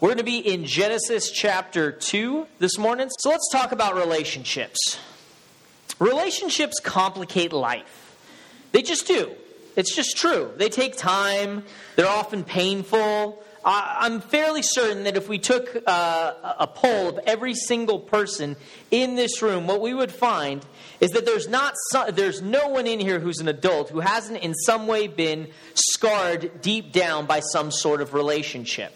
We're going to be in Genesis chapter 2 this morning. So let's talk about relationships. Relationships complicate life, they just do. It's just true. They take time, they're often painful. I'm fairly certain that if we took uh, a poll of every single person in this room, what we would find is that there's not there's no one in here who's an adult who hasn't in some way been scarred deep down by some sort of relationship.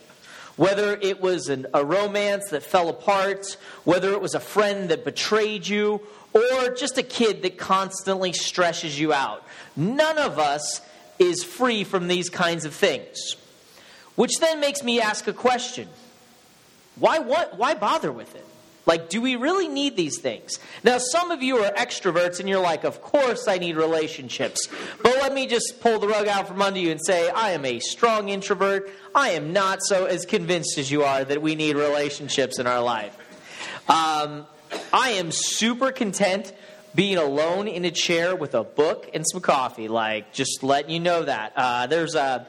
Whether it was an, a romance that fell apart, whether it was a friend that betrayed you, or just a kid that constantly stresses you out. None of us is free from these kinds of things. Which then makes me ask a question why, what, why bother with it? Like, do we really need these things? Now, some of you are extroverts and you're like, of course I need relationships. But let me just pull the rug out from under you and say, I am a strong introvert. I am not so as convinced as you are that we need relationships in our life. Um, I am super content being alone in a chair with a book and some coffee. Like, just letting you know that. Uh, there's a.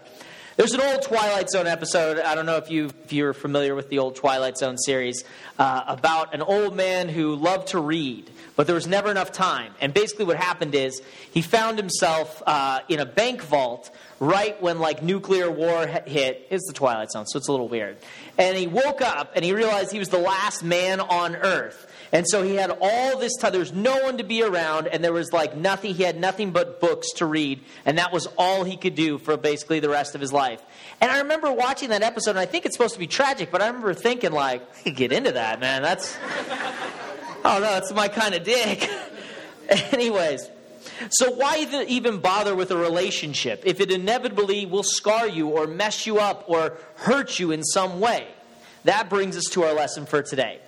There's an old Twilight Zone episode. I don't know if you if you're familiar with the old Twilight Zone series uh, about an old man who loved to read, but there was never enough time. And basically, what happened is he found himself uh, in a bank vault right when like nuclear war hit. It's the Twilight Zone, so it's a little weird. And he woke up and he realized he was the last man on Earth. And so he had all this time. There was no one to be around, and there was like nothing. He had nothing but books to read, and that was all he could do for basically the rest of his life. And I remember watching that episode, and I think it's supposed to be tragic, but I remember thinking, like, I could get into that, man. That's, oh no, that's my kind of dick. Anyways, so why even bother with a relationship if it inevitably will scar you or mess you up or hurt you in some way? That brings us to our lesson for today.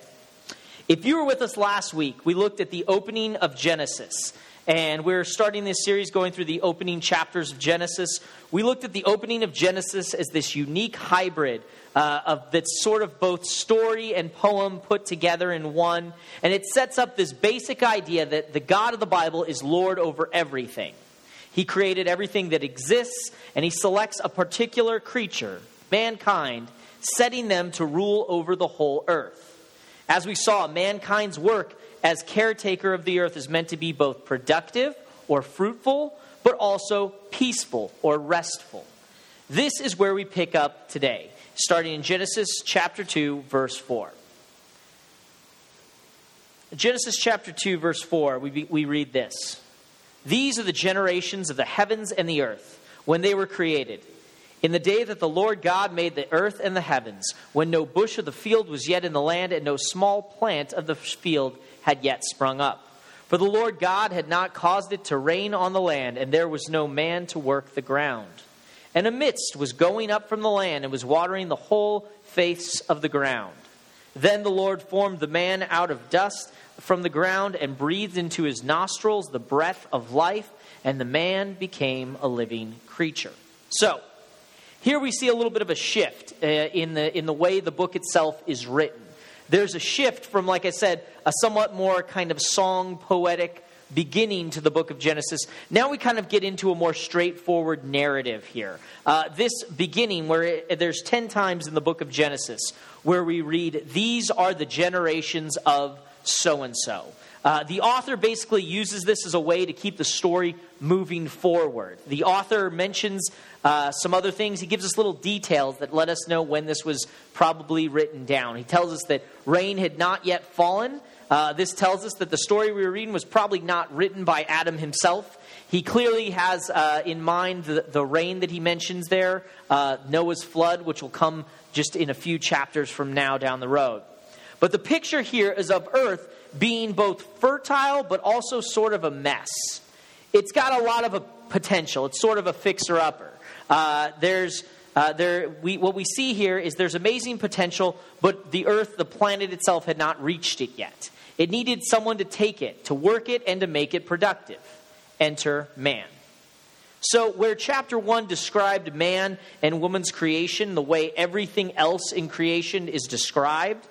If you were with us last week, we looked at the opening of Genesis. And we're starting this series going through the opening chapters of Genesis. We looked at the opening of Genesis as this unique hybrid uh, of that's sort of both story and poem put together in one. And it sets up this basic idea that the God of the Bible is Lord over everything. He created everything that exists, and He selects a particular creature, mankind, setting them to rule over the whole earth. As we saw, mankind's work as caretaker of the earth is meant to be both productive or fruitful, but also peaceful or restful. This is where we pick up today, starting in Genesis chapter 2, verse 4. Genesis chapter 2, verse 4, we, we read this These are the generations of the heavens and the earth when they were created in the day that the Lord God made the earth and the heavens, when no bush of the field was yet in the land, and no small plant of the field had yet sprung up. For the Lord God had not caused it to rain on the land, and there was no man to work the ground. And a mist was going up from the land and was watering the whole face of the ground. Then the Lord formed the man out of dust from the ground and breathed into his nostrils the breath of life, and the man became a living creature. So, here we see a little bit of a shift uh, in, the, in the way the book itself is written. There's a shift from, like I said, a somewhat more kind of song poetic beginning to the book of Genesis. Now we kind of get into a more straightforward narrative here. Uh, this beginning, where it, there's 10 times in the book of Genesis, where we read, These are the generations of so and so. The author basically uses this as a way to keep the story moving forward. The author mentions uh, some other things. He gives us little details that let us know when this was probably written down. He tells us that rain had not yet fallen. Uh, this tells us that the story we were reading was probably not written by Adam himself. He clearly has uh, in mind the, the, rain that he mentions there, uh, Noah's flood, which will come just in a few chapters from now down the road. But the picture here is of earth being both fertile but also sort of a mess. It's got a lot of a potential. It's sort of a fixer upper. Uh, there's uh, there, we, what we see here is there's amazing potential, but the earth, the planet itself, had not reached it yet. It needed someone to take it, to work it, and to make it productive. Enter man. So, where chapter 1 described man and woman's creation, the way everything else in creation is described,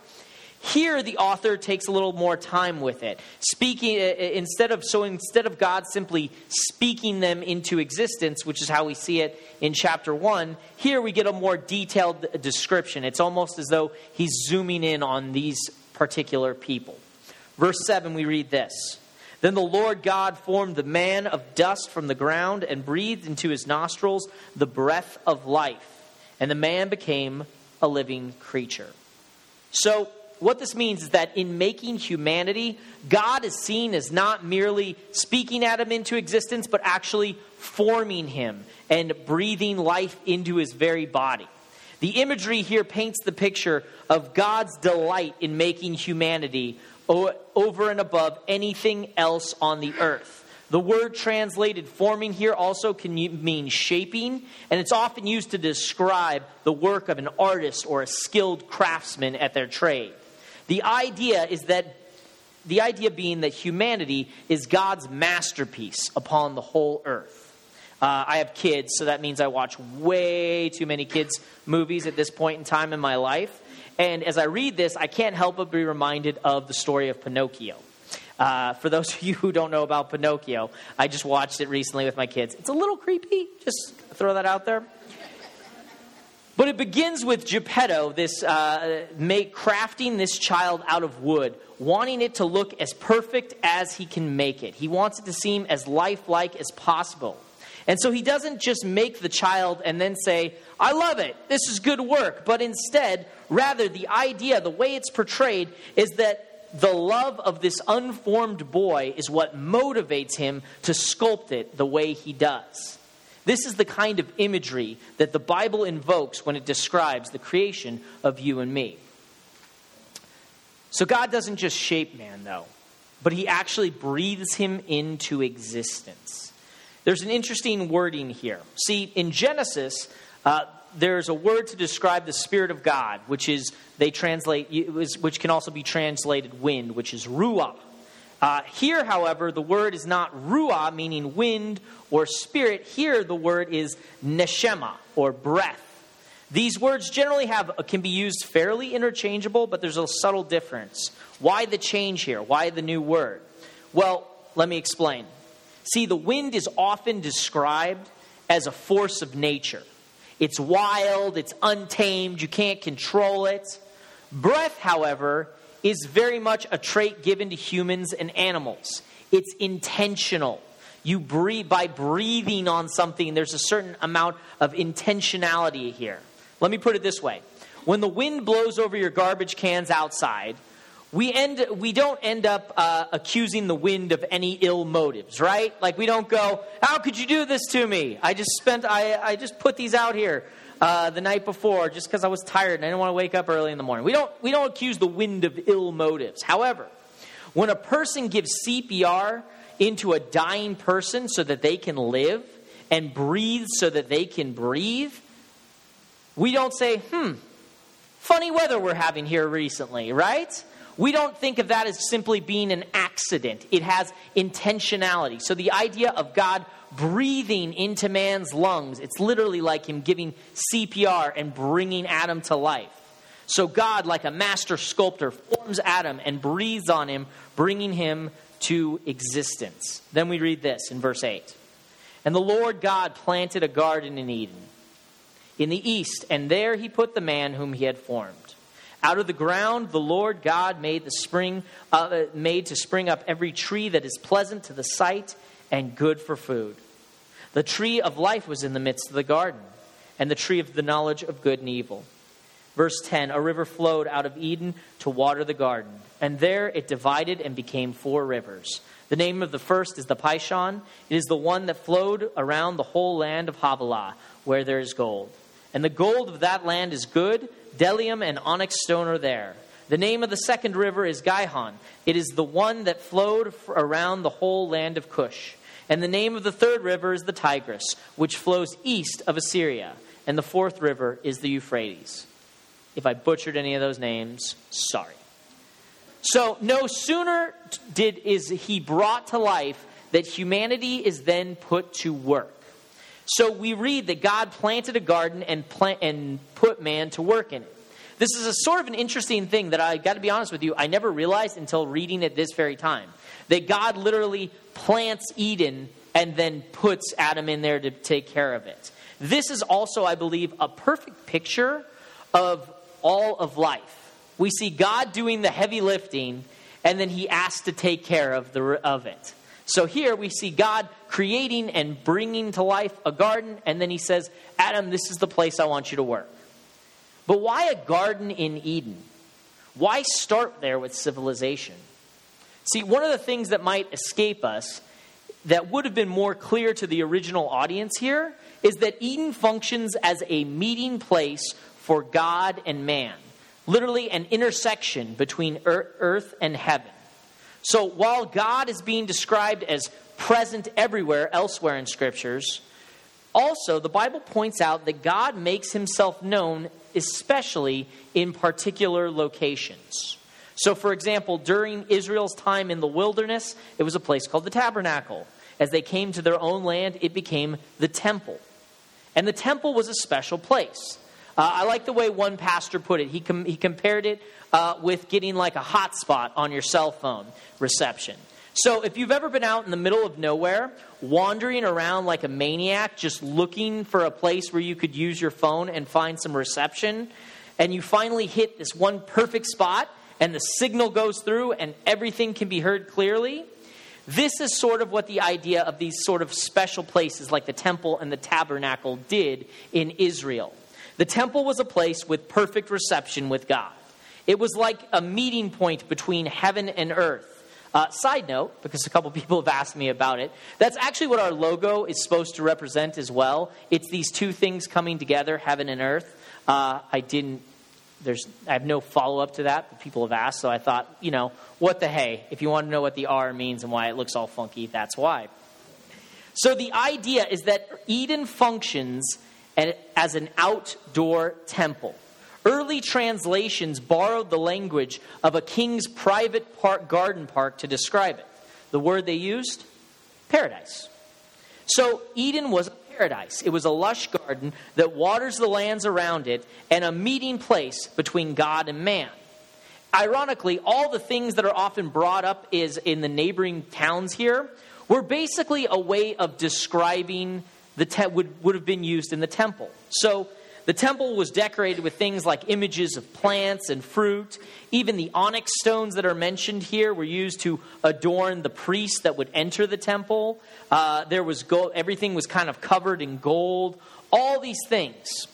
Here, the author takes a little more time with it. Speaking, uh, uh, instead of, so instead of God simply speaking them into existence, which is how we see it in chapter 1, here we get a more detailed description. It's almost as though he's zooming in on these particular people. Verse 7, we read this. Then the Lord God formed the man of dust from the ground and breathed into his nostrils the breath of life, and the man became a living creature. So, what this means is that in making humanity, God is seen as not merely speaking Adam into existence, but actually forming him and breathing life into his very body. The imagery here paints the picture of God's delight in making humanity over and above anything else on the earth. The word translated forming here also can mean shaping, and it's often used to describe the work of an artist or a skilled craftsman at their trade. The idea is that the idea being that humanity is God's masterpiece upon the whole earth. Uh, I have kids, so that means I watch way too many kids' movies at this point in time in my life. And as I read this, I can't help but be reminded of the story of Pinocchio. Uh, for those of you who don't know about Pinocchio, I just watched it recently with my kids. It's a little creepy. Just throw that out there. But it begins with Geppetto, this uh, make, crafting this child out of wood, wanting it to look as perfect as he can make it. He wants it to seem as lifelike as possible. And so he doesn't just make the child and then say, I love it, this is good work. But instead, rather, the idea, the way it's portrayed, is that the love of this unformed boy is what motivates him to sculpt it the way he does. This is the kind of imagery that the Bible invokes when it describes the creation of you and me. So God doesn't just shape man, though, but he actually breathes him into existence. There's an interesting wording here. See, in Genesis, uh, there's a word to describe the Spirit of God, which is, they translate, which can also be translated wind, which is ruah. Uh, here, however, the word is not ruah, meaning wind or spirit. Here, the word is neshama, or breath. These words generally have can be used fairly interchangeable, but there's a subtle difference. Why the change here? Why the new word? Well, let me explain. See, the wind is often described as a force of nature. It's wild, it's untamed, you can't control it. Breath, however, is very much a trait given to humans and animals. It's intentional. You breathe by breathing on something, there's a certain amount of intentionality here. Let me put it this way. When the wind blows over your garbage cans outside, we end we don't end up uh, accusing the wind of any ill motives right like we don't go how could you do this to me i just spent i, I just put these out here uh, the night before just because i was tired and i didn't want to wake up early in the morning. We don't we don't accuse the wind of ill motives. However when a person gives cpr into a dying person so that they can live and breathe so that they can breathe we don't say hmm funny weather we're having here recently right we don't think of that as simply being an accident. It has intentionality. So the idea of God breathing into man's lungs, it's literally like him giving CPR and bringing Adam to life. So God, like a master sculptor, forms Adam and breathes on him, bringing him to existence. Then we read this in verse 8. And the Lord God planted a garden in Eden, in the east, and there he put the man whom he had formed. Out of the ground, the Lord God made the spring, uh, made to spring up every tree that is pleasant to the sight and good for food. The tree of life was in the midst of the garden, and the tree of the knowledge of good and evil. Verse 10 A river flowed out of Eden to water the garden, and there it divided and became four rivers. The name of the first is the Pishon. It is the one that flowed around the whole land of Havilah, where there is gold. And the gold of that land is good Bdellium and onyx stone are there. The name of the second river is Gihon. It is the one that flowed around the whole land of Cush. And the name of the third river is the Tigris, which flows east of Assyria. And the fourth river is the Euphrates. If I butchered any of those names, sorry. So no sooner did is he brought to life that humanity is then put to work. So we read that God planted a garden and, plant, and put man to work in it. This is a sort of an interesting thing that I got to be honest with you, I never realized until reading it this very time. That God literally plants Eden and then puts Adam in there to take care of it. This is also, I believe, a perfect picture of all of life. We see God doing the heavy lifting, and then he asks to take care of, the, of it. So here we see God creating and bringing to life a garden, and then he says, Adam, this is the place I want you to work. But why a garden in Eden? Why start there with civilization? See, one of the things that might escape us that would have been more clear to the original audience here is that Eden functions as a meeting place for God and man, literally an intersection between earth and heaven. So while God is being described as present everywhere elsewhere in scriptures, also the Bible points out that God makes himself known especially in particular locations. So, for example, during Israel's time in the wilderness, it was a place called the tabernacle. As they came to their own land, it became the temple. And the temple was a special place. Uh, I like the way one pastor put it. He, com- he compared it uh, with getting like a hotspot on your cell phone reception. So if you've ever been out in the middle of nowhere, wandering around like a maniac, just looking for a place where you could use your phone and find some reception, and you finally hit this one perfect spot, and the signal goes through, and everything can be heard clearly, this is sort of what the idea of these sort of special places like the temple and the tabernacle did in Israel. The temple was a place with perfect reception with God. It was like a meeting point between heaven and earth. Uh, side note, because a couple people have asked me about it, that's actually what our logo is supposed to represent as well. It's these two things coming together, heaven and earth. Uh, I didn't there's I have no follow up to that, but people have asked, so I thought, you know, what the hey? If you want to know what the R means and why it looks all funky, that's why. So the idea is that Eden functions as an outdoor temple. Early translations borrowed the language of a king's private park, garden park to describe it. The word they used? Paradise. So Eden was a paradise. It was a lush garden that waters the lands around it and a meeting place between God and man. Ironically, all the things that are often brought up is in the neighboring towns here were basically a way of describing the te- would, would have been used in the temple. So the temple was decorated with things like images of plants and fruit. Even the onyx stones that are mentioned here were used to adorn the priests that would enter the temple. Uh, there was gold, everything was kind of covered in gold. All these things.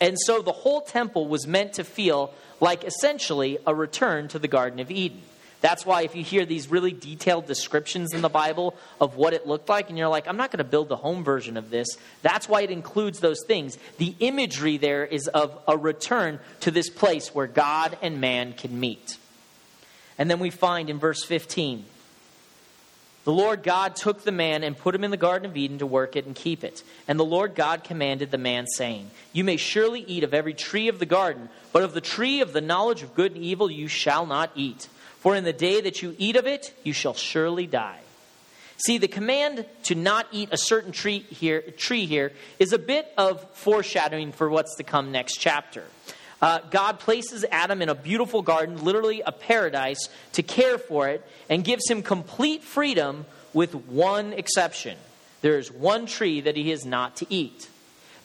And so the whole temple was meant to feel like essentially a return to the Garden of Eden. That's why if you hear these really detailed descriptions in the Bible of what it looked like, and you're like, I'm not going to build the home version of this, that's why it includes those things. The imagery there is of a return to this place where God and man can meet. And then we find in verse 15 the Lord God took the man and put him in the Garden of Eden to work it and keep it. And the Lord God commanded the man, saying, You may surely eat of every tree of the garden, but of the tree of the knowledge of good and evil you shall not eat for in the day that you eat of it, you shall surely die. See, the command to not eat a certain tree here, tree here is a bit of foreshadowing for what's to come next chapter. Uh, God places Adam in a beautiful garden, literally a paradise, to care for it, and gives him complete freedom with one exception. There is one tree that he is not to eat.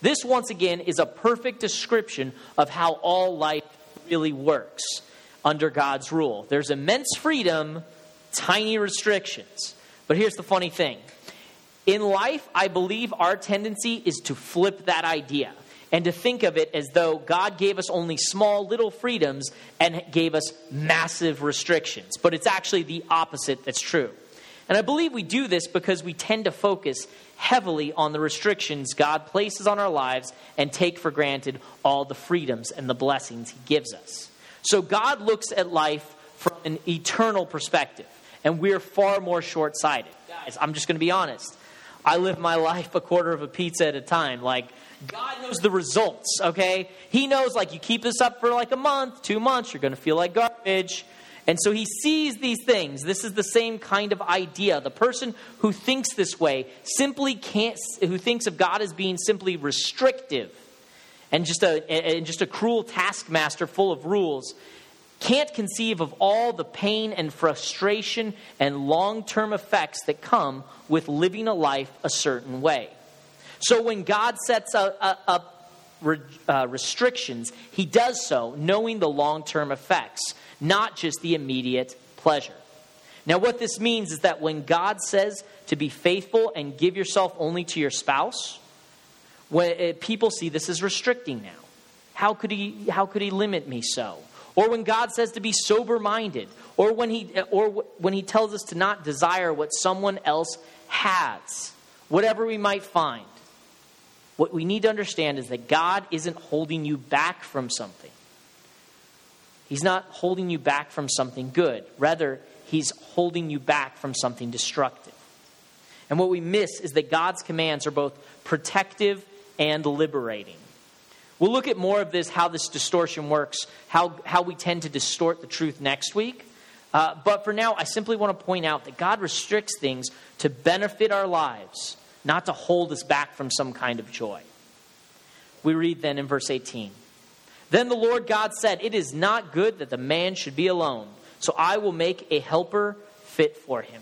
This, once again, is a perfect description of how all life really works under God's rule. There's immense freedom, tiny restrictions. But here's the funny thing in life, I believe our tendency is to flip that idea and to think of it as though God gave us only small little freedoms and gave us massive restrictions. But it's actually the opposite that's true. And I believe we do this because we tend to focus heavily on the restrictions God places on our lives and take for granted all the freedoms and the blessings He gives us. So God looks at life from an eternal perspective, and we're far more short sighted. Guys, I'm just going to be honest. I live my life a quarter of a pizza at a time. Like, God knows the results, okay? He knows, like, you keep this up for like a month, two months, you're going to feel like garbage. And so he sees these things. This is the same kind of idea. The person who thinks this way simply can't, who thinks of God as being simply restrictive and just a, and just a cruel taskmaster full of rules can't conceive of all the pain and frustration and long term effects that come with living a life a certain way. So when God sets up, uh, restrictions, he does so knowing the long term effects, not just the immediate pleasure. Now, what this means is that when God says to be faithful and give yourself only to your spouse, when uh, people see this as restricting now. How could he, how could he limit me so? Or when God says to be sober minded, or when, he, or when He tells us to not desire what someone else has, whatever we might find. What we need to understand is that God isn't holding you back from something. He's not holding you back from something good. Rather, He's holding you back from something destructive. And what we miss is that God's commands are both protective and liberating. We'll look at more of this, how this distortion works, how, how we tend to distort the truth next week. Uh, but for now, I simply want to point out that God restricts things to benefit our lives, not to hold us back from some kind of joy. We read then in verse 18 Then the Lord God said, It is not good that the man should be alone, so I will make a helper fit for him.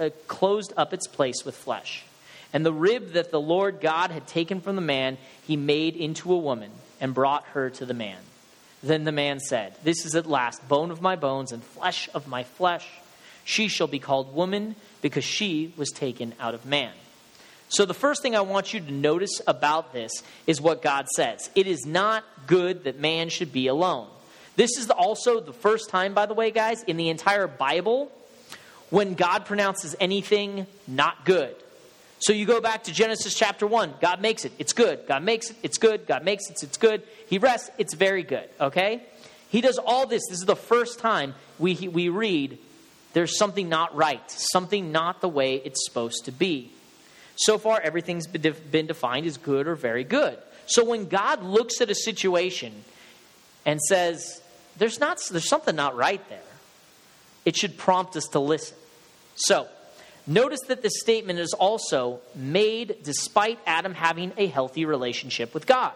uh, closed up its place with flesh. And the rib that the Lord God had taken from the man, he made into a woman and brought her to the man. Then the man said, This is at last bone of my bones and flesh of my flesh. She shall be called woman because she was taken out of man. So, the first thing I want you to notice about this is what God says. It is not good that man should be alone. This is also the first time, by the way, guys, in the entire Bible when God pronounces anything not good. So you go back to Genesis chapter 1. God makes it. It's good. God makes it. It's good. God makes it. It's good. He rests. It's very good. Okay? He does all this. This is the first time we, we read there's something not right, something not the way it's supposed to be. So far, everything's been defined as good or very good. So when God looks at a situation and says, there's, not, there's something not right there, it should prompt us to listen. So, notice that this statement is also made despite Adam having a healthy relationship with God.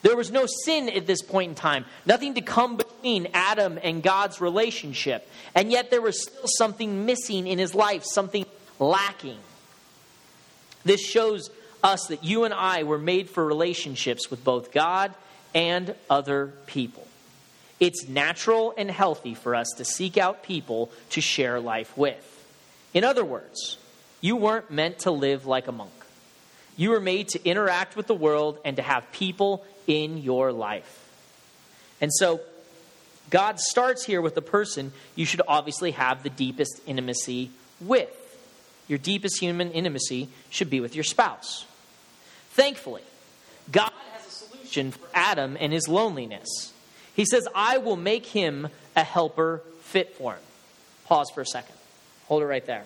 There was no sin at this point in time, nothing to come between Adam and God's relationship. And yet there was still something missing in his life, something lacking. This shows us that you and I were made for relationships with both God and other people. It's natural and healthy for us to seek out people to share life with. In other words, you weren't meant to live like a monk. You were made to interact with the world and to have people in your life. And so, God starts here with the person you should obviously have the deepest intimacy with. Your deepest human intimacy should be with your spouse. Thankfully, God has a solution for Adam and his loneliness. He says, I will make him a helper fit for him. Pause for a second. Hold it right there.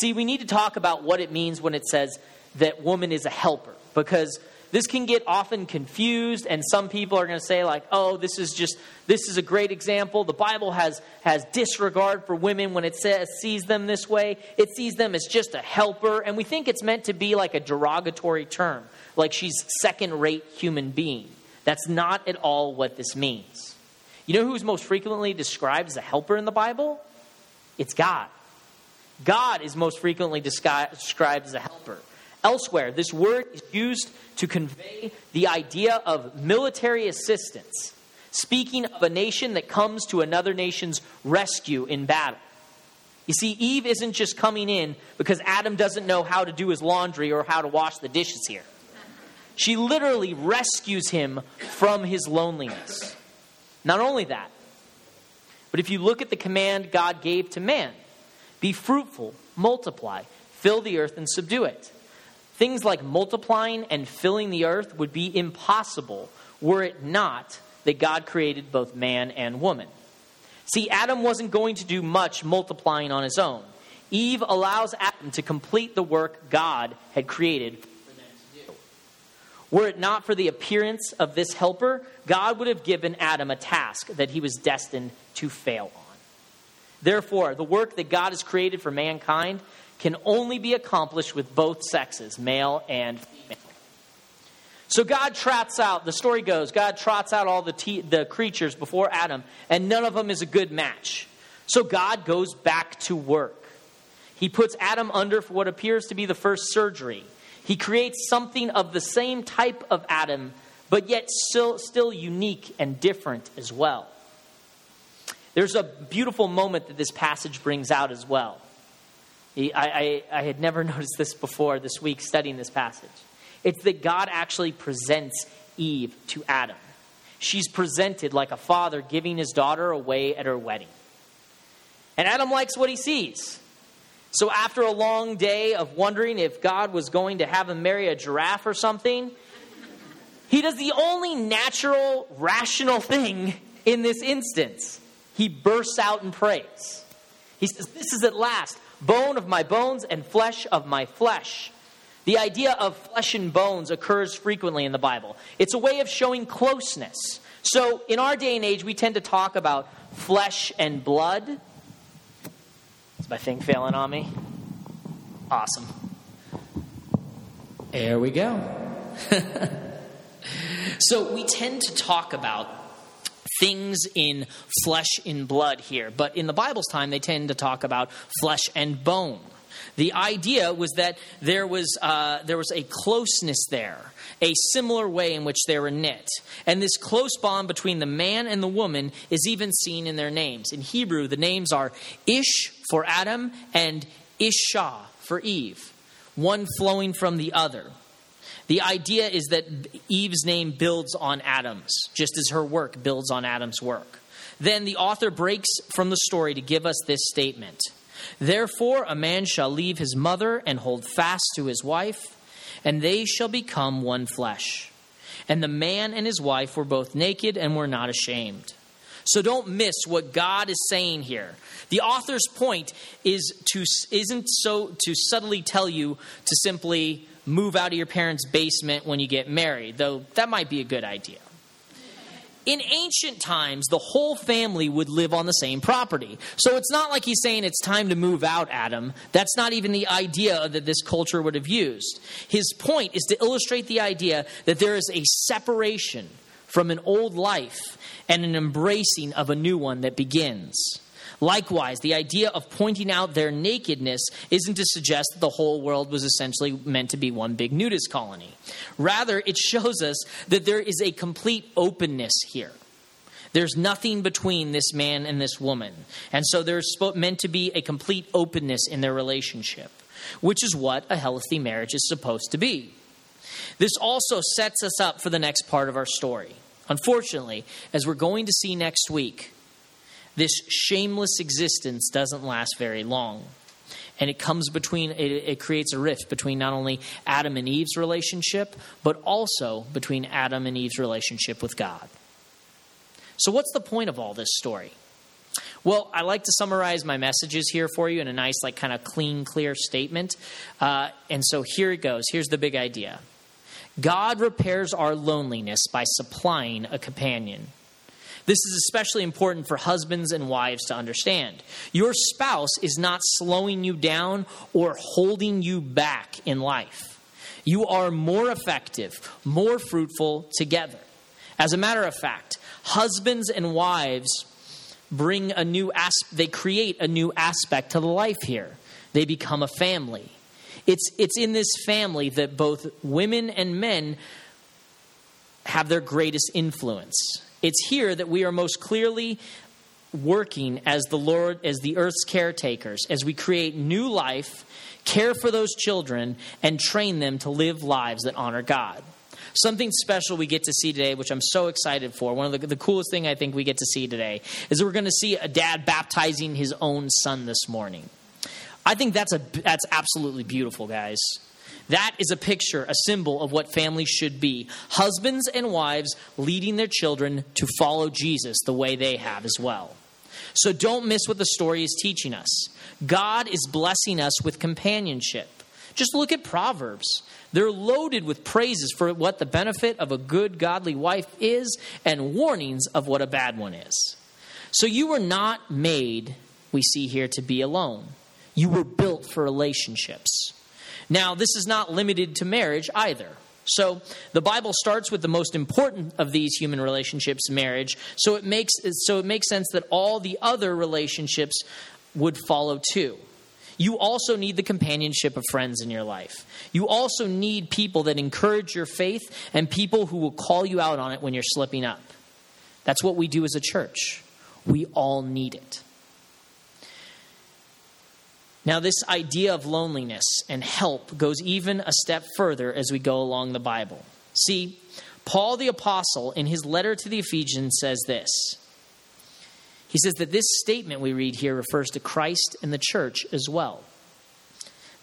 See, we need to talk about what it means when it says that woman is a helper, because this can get often confused and some people are going to say like oh this is just this is a great example the bible has has disregard for women when it says sees them this way it sees them as just a helper and we think it's meant to be like a derogatory term like she's second rate human being that's not at all what this means you know who's most frequently described as a helper in the bible it's God. God is most frequently described as a helper. Elsewhere, this word is used to convey the idea of military assistance, speaking of a nation that comes to another nation's rescue in battle. You see, Eve isn't just coming in because Adam doesn't know how to do his laundry or how to wash the dishes here. She literally rescues him from his loneliness. Not only that, but if you look at the command God gave to man, be fruitful, multiply, fill the earth, and subdue it. Things like multiplying and filling the earth would be impossible were it not that God created both man and woman. See, Adam wasn't going to do much multiplying on his own. Eve allows Adam to complete the work God had created for them to do. Were it not for the appearance of this helper, God would have given Adam a task that he was destined to fail on. Therefore, the work that God has created for mankind can only be accomplished with both sexes, male and female. So God trots out, the story goes, God trots out all the, te- the creatures before Adam, and none of them is a good match. So God goes back to work. He puts Adam under for what appears to be the first surgery. He creates something of the same type of Adam, but yet still, still unique and different as well. There's a beautiful moment that this passage brings out as well. I, I, I had never noticed this before this week studying this passage. It's that God actually presents Eve to Adam. She's presented like a father giving his daughter away at her wedding. And Adam likes what he sees. So, after a long day of wondering if God was going to have him marry a giraffe or something, he does the only natural, rational thing in this instance. He bursts out in praise. He says, This is at last bone of my bones and flesh of my flesh. The idea of flesh and bones occurs frequently in the Bible. It's a way of showing closeness. So, in our day and age, we tend to talk about flesh and blood. Is my thing failing on me? Awesome. There we go. so, we tend to talk about things in flesh and blood here, but in the Bible's time, they tend to talk about flesh and bone. The idea was that there was, uh, there was a closeness there, a similar way in which they were knit. And this close bond between the man and the woman is even seen in their names. In Hebrew, the names are Ish for Adam and Isha for Eve, one flowing from the other. The idea is that Eve's name builds on Adam's, just as her work builds on Adam's work. Then the author breaks from the story to give us this statement Therefore, a man shall leave his mother and hold fast to his wife, and they shall become one flesh. And the man and his wife were both naked and were not ashamed. So don't miss what God is saying here. The author's point is to isn't so to subtly tell you to simply move out of your parents' basement when you get married, though that might be a good idea. In ancient times, the whole family would live on the same property. So it's not like he's saying it's time to move out, Adam. That's not even the idea that this culture would have used. His point is to illustrate the idea that there is a separation from an old life and an embracing of a new one that begins. Likewise, the idea of pointing out their nakedness isn't to suggest that the whole world was essentially meant to be one big nudist colony. Rather, it shows us that there is a complete openness here. There's nothing between this man and this woman. And so there's meant to be a complete openness in their relationship, which is what a healthy marriage is supposed to be. This also sets us up for the next part of our story. Unfortunately, as we're going to see next week, this shameless existence doesn't last very long. And it comes between, it, it, creates a rift between not only Adam and Eve's relationship, but also between Adam and Eve's relationship with God. So, what's the point of all this story? Well, I like to summarize my messages here for you in a nice, like, kind of clean, clear statement. Uh, and so here it goes. Here's the big idea God repairs our loneliness by supplying a companion. This is especially important for husbands and wives to understand. Your spouse is not slowing you down or holding you back in life. You are more effective, more fruitful together. As a matter of fact, husbands and wives bring a new aspect, they create a new aspect to the life here. They become a family. It's, it's in this family that both women and men have their greatest influence. It's here that we are most clearly working as the Lord, as the earth's caretakers, as we create new life, care for those children, and train them to live lives that honor God. Something special we get to see today, which I'm so excited for. One of the, the coolest thing I think we get to see today is that we're going to see a dad baptizing his own son this morning. I think that's a that's absolutely beautiful, guys That is a picture, a symbol of what families should be. Husbands and wives leading their children to follow Jesus the way they have as well. So don't miss what the story is teaching us. God is blessing us with companionship. Just look at Proverbs. They're loaded with praises for what the benefit of a good, godly wife is and warnings of what a bad one is. So you were not made, we see here, to be alone. You were built for relationships. Now, this is not limited to marriage either. So the Bible starts with the most important of these human relationships, marriage. So it makes so it makes sense that all the other relationships would follow too. You also need the companionship of friends in your life. You also need people that encourage your faith and people who will call you out on it when you're slipping up. That's what we do as a church. We all need it. Now, this idea of loneliness and help goes even a step further as we go along the Bible. See, Paul the Apostle, in his letter to the Ephesians, says this. He says that this statement we read here refers to Christ and the church as well.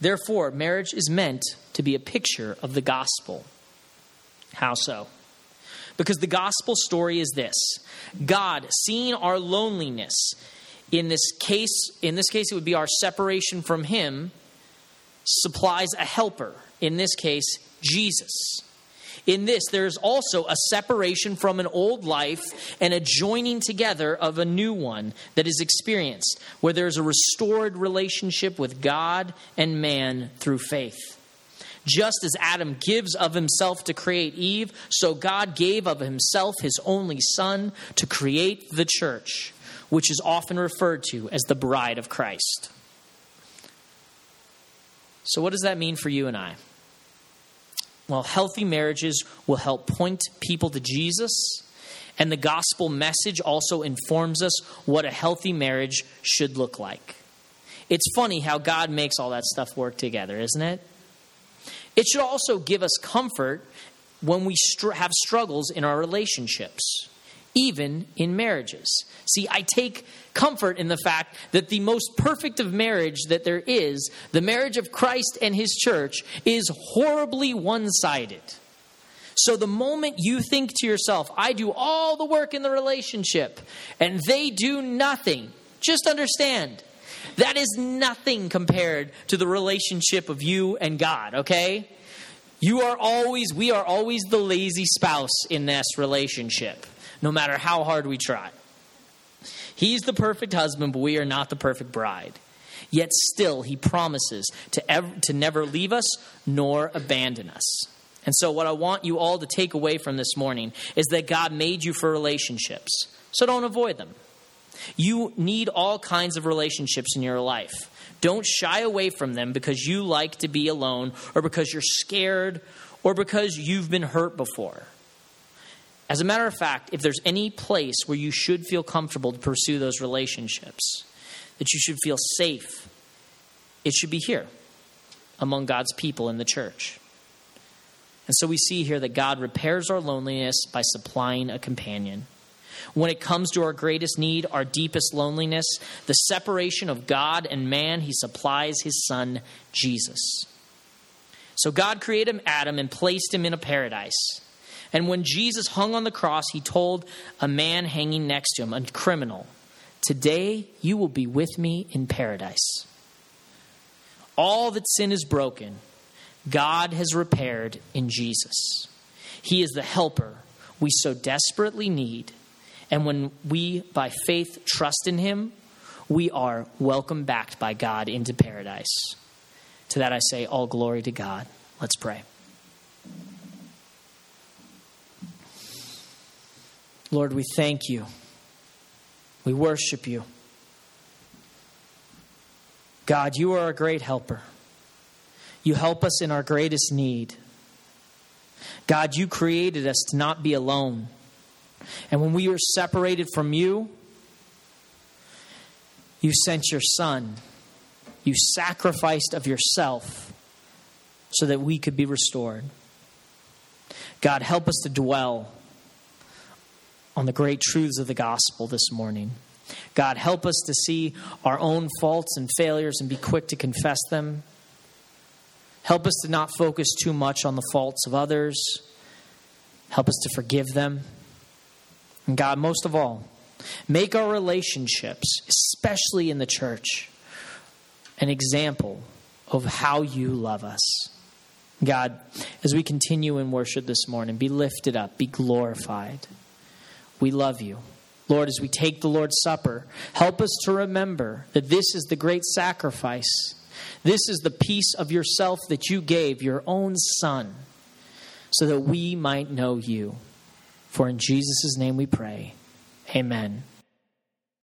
Therefore, marriage is meant to be a picture of the gospel. How so? Because the gospel story is this God, seeing our loneliness, in this case, in this case, it would be our separation from Him, supplies a helper. In this case, Jesus. In this, there is also a separation from an old life and a joining together of a new one that is experienced, where there is a restored relationship with God and man through faith. Just as Adam gives of himself to create Eve, so God gave of himself his only Son to create the church which is often referred to as the bride of Christ. So, what does that mean for you and I? Well, healthy marriages will help point people to Jesus, and the gospel message also informs us what a healthy marriage should look like. It's funny how God makes all that stuff work together, isn't it? It should also give us comfort when we str- have struggles in our relationships even in marriages. See, I take comfort in the fact that the most perfect of marriage that there is, the marriage of Christ and his church, is horribly one sided. So the moment you think to yourself, I do all the work in the relationship and they do nothing, just understand that is nothing compared to the relationship of you and God, okay? You are always, we are always the lazy spouse in this relationship no matter how hard we try. He's the perfect husband, but we are not the perfect bride. Yet still, he promises to, ever, to never leave us nor abandon us. And so, what I want you all to take away from this morning is that God made you for relationships. So, don't avoid them. You need all kinds of relationships in your life. Don't shy away from them because you like to be alone, or because you're scared, or because you've been hurt before. As a matter of fact, if there's any place where you should feel comfortable to pursue those relationships, that you should feel safe, it should be here among God's people in the church. And so we see here that God repairs our loneliness by supplying a companion. When it comes to our greatest need, our deepest loneliness, the separation of God and man, he supplies his son, Jesus. So God created Adam and placed him in a paradise. And when Jesus hung on the cross, he told a man hanging next to him, a criminal, Today you will be with me in paradise. All that sin is broken, God has repaired in Jesus. He is the helper we so desperately need. And when we, by faith, trust in him, we are welcomed back by God into paradise. To that I say, All glory to God. Let's pray. Lord, we thank you. We worship you. God, you are a great helper. You help us in our greatest need. God, you created us to not be alone. And when we were separated from you, you sent your Son. You sacrificed of yourself so that we could be restored. God, help us to dwell on the great truths of the gospel this morning. God, help us to see our own faults and failures and be quick to confess them. Help us to not focus too much on the faults of others. Help us to forgive them. And God, most of all, make our relationships, especially in the church, an example of how you love us. God, as we continue in worship this morning, be lifted up, be glorified. We love you. Lord, as we take the Lord's Supper, help us to remember that this is the great sacrifice. This is the piece of yourself that you gave, your own Son, so that we might know you. For in Jesus' name we pray. Amen.